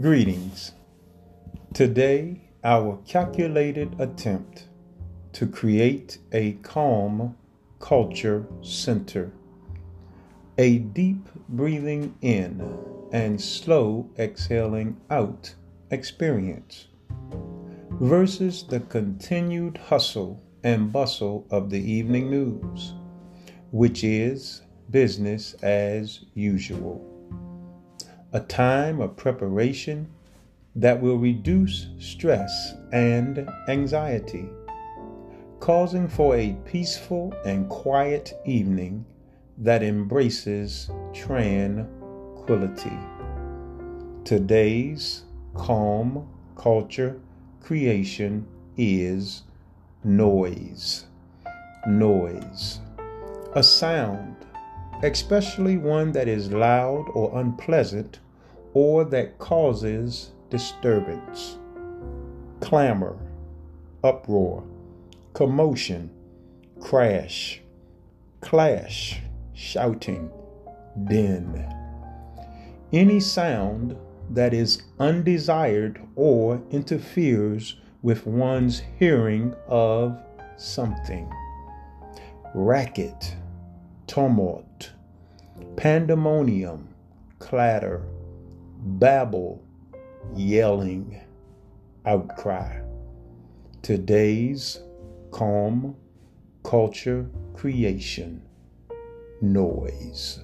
Greetings. Today, our calculated attempt to create a calm culture center, a deep breathing in and slow exhaling out experience versus the continued hustle and bustle of the evening news, which is business as usual a time of preparation that will reduce stress and anxiety, causing for a peaceful and quiet evening that embraces tranquility. Today's calm culture creation is noise. Noise. A sound especially one that is loud or unpleasant or that causes disturbance. Clamor, uproar, commotion, crash, clash, shouting, din. Any sound that is undesired or interferes with one's hearing of something. Racket, tumult, pandemonium, clatter, babble, yelling, outcry. Today's calm culture creation noise.